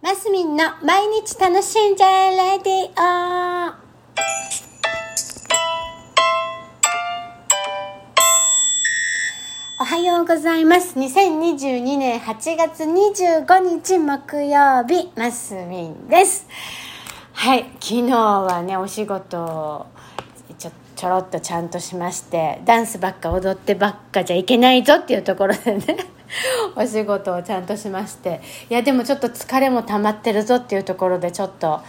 マスミンの毎日楽しんじゃえレディオおはようございます。2022年8月25日木曜日マスミンです。はい昨日はねお仕事ちょちょろっとちゃんとしましてダンスばっか踊ってばっかじゃいけないぞっていうところでね。お仕事をちゃんとしまして。いやでもちょっと疲れも溜まってるぞっていうところでちょっと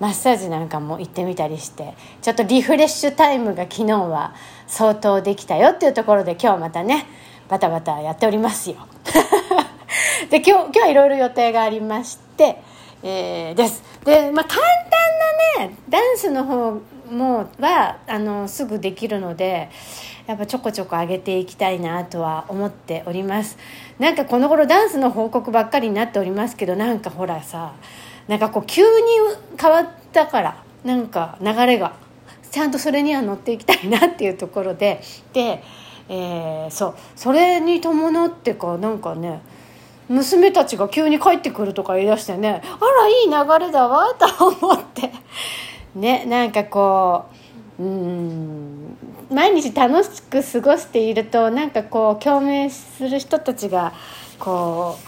マッサージなんかも行ってみたりして。ちょっとリフレッシュタイムが昨日は相当できたよっていうところで今日またねバタバタやっておりますよ。で今日今日はいろいろ予定がありまして、えー、です。で、まあ、簡単なねダンスの方もはあのすぐできるのでやっぱちょこちょこ上げていきたいなとは思っております。なんかこの頃ダンスの報告ばっかりになっておりますけどなんかほらさなんかこう急に変わったからなんか流れがちゃんとそれには乗っていきたいなっていうところでで、えー、そうそれに伴ってかなんかね娘たちが急に帰ってくるとか言い出してねあらいい流れだわと思って。ねなんかこううん毎日楽しく過ごしているとなんかこう共鳴する人たちがこ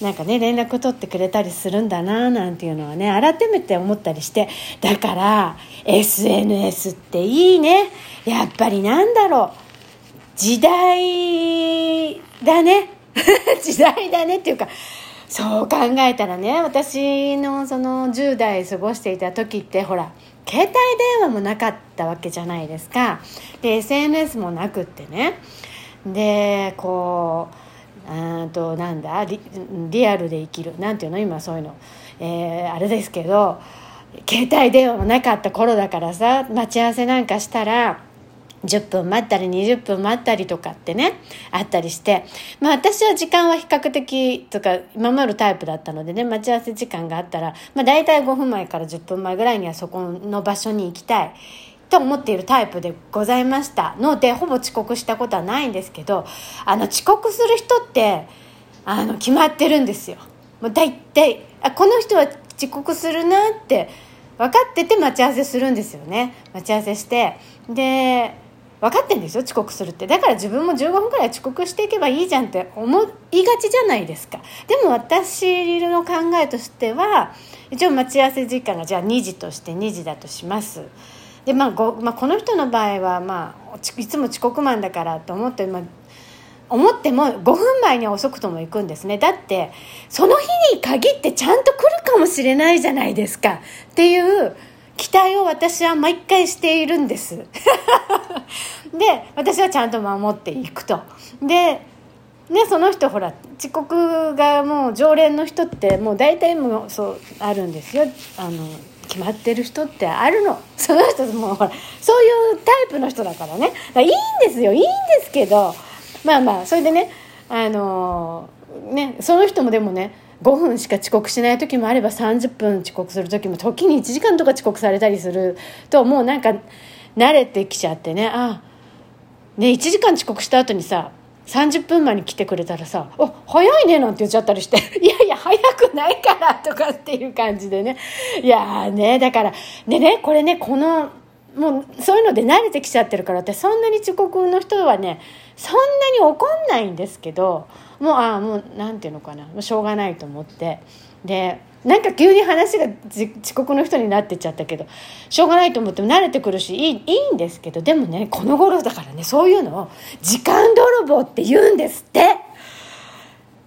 うなんかね連絡を取ってくれたりするんだななんていうのはね改めて思ったりしてだから SNS っていいね。やっぱりなんだろう。時代だね。時代だねっていうかそう考えたらね私のその10代過ごしていた時ってほら携帯電話もなかったわけじゃないですか。で SNS もなくってね。でこうあとなんだリリアルで生きる。なんていうの今そういうの、えー、あれですけど携帯電話もなかった頃だからさ待ち合わせなんかしたら10分待ったり20分待ったりとかってねあったりしてまあ私は時間は比較的とか守るタイプだったのでね待ち合わせ時間があったら、まあ、大体5分前から10分前ぐらいにはそこの場所に行きたいと思っているタイプでございましたのでほぼ遅刻したことはないんですけどあの遅刻する人ってあの決まってるんですよ。もう大体あこの人は遅刻するなって分かってて待ち合わせするんですよね待ち合わせしてで分かってんですよ遅刻するって。だから自分も15分くらい遅刻していけばいいじゃんって思いがちじゃないですか。でも私の考えとしては一応待ち合わせ時間がじゃあ2時として2時だとします。で、まあごまあ、この人の場合は、まあ、いつも遅刻マンだからと思って、まあ、思っても5分前に遅くとも行くんですね。だってその日に限ってちゃんと来るかもしれないじゃないですか。っていう期待を私は毎回しているんです。で私はちゃんと守っていくと。でね、その人ほら遅刻がもう常連の人ってもう大体もうそうあるんですよ。あの決まってる人ってあるの。その人もうほらそういうタイプの人だからね。いいんですよ。いいんですけどまあまあそれでねあのねその人もでもね5分しか遅刻しない時もあれば30分遅刻する時も時に1時間とか遅刻されたりするともうなんか慣れてきちゃってね。あね1時間遅刻した後にさ30分前に来てくれたらさ「お早いね」なんて言っちゃったりして「いやいや早くないから」とかっていう感じでね。いやねだからでねこれねこのもうそういうので慣れてきちゃってるからってそんなに遅刻の人はねそんなに怒んないんですけどもうああもうなんていうのかな。もうしょうがないと思って。でなんか急に話が遅刻の人になってっちゃったけどしょうがないと思っても慣れてくるしいいいいんですけどでもねこの頃だからねそういうのを時間泥棒って言うんですって。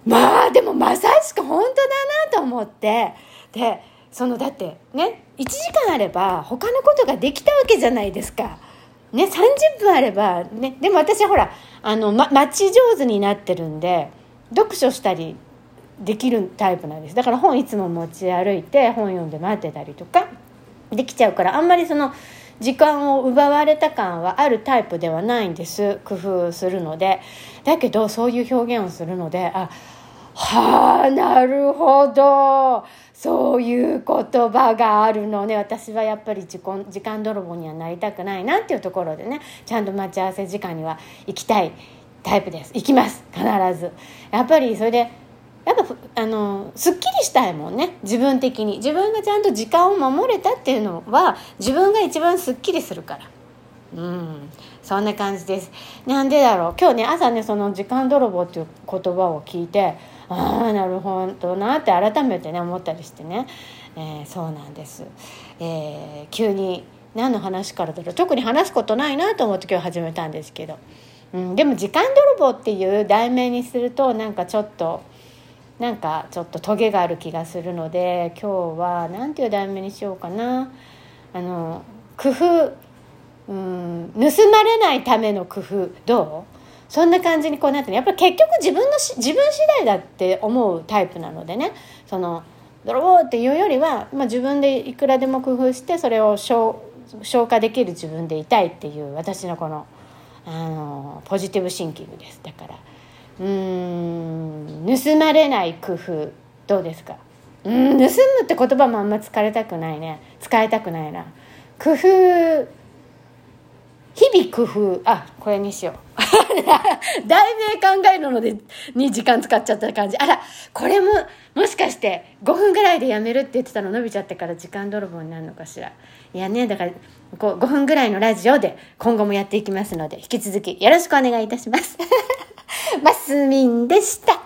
まあでもまさしく本当だなと思って。でそのだってね1時間あれば他のことができたわけじゃないですか。ね、30分あれば、ね、でも私はほらあの、ま、待ち上手になってるんで読書したりできるタイプなんです。だから本いつも持ち歩いて本読んで待ってたりとかできちゃうからあんまりその時間を奪われた感はあるタイプではないんです。工夫するので。だけどそういう表現をするのであはあなるほど。そういう言葉があるのね。私はやっぱり時間時間泥棒にはなりたくないなっていうところでね。ちゃんと待ち合わせ時間には行きたい。タイプです。行きます。必ず。やっぱりそれでやっぱあのすっきりしたいもんね。自分的に。自分がちゃんと時間を守れたっていうのは自分が一番すっきりするから。うん。そんな感じです。なんでだろう。今日ね朝ねその時間泥棒っていう言葉を聞いてああなるほどなって改めてね思ったりしてね、えー、そうなんです、えー、急に何の話からだろう。特に話すことないなと思って今日始めたんですけど、うん、でも「時間泥棒」っていう題名にするとなんかちょっとなんかちょっとトゲがある気がするので今日は何ていう題名にしようかな。あの工夫。うん盗まれないための工夫。どう？そんな感じにこうなってやっぱり結局自分の自分次第だって思うタイプなのでね。その泥棒っていうよりは、まあ、自分でいくらでも工夫してそれを消消化できる自分でいたいっていう私のこのあのポジティブシンキングです。だからうん盗まれない工夫。どうですか？うん盗むって言葉もあんま使いたくないね。使いたくないな。工夫日々工夫。あこれにしよう。題名考えるのでに時間使っちゃった感じ。あらこれももしかして5分ぐらいでやめるって言ってたの？伸びちゃってから時間泥棒になるのかしら。いやねだからこう5分ぐらいのラジオで今後もやっていきますので引き続きよろしくお願いいたします。マスミンでした。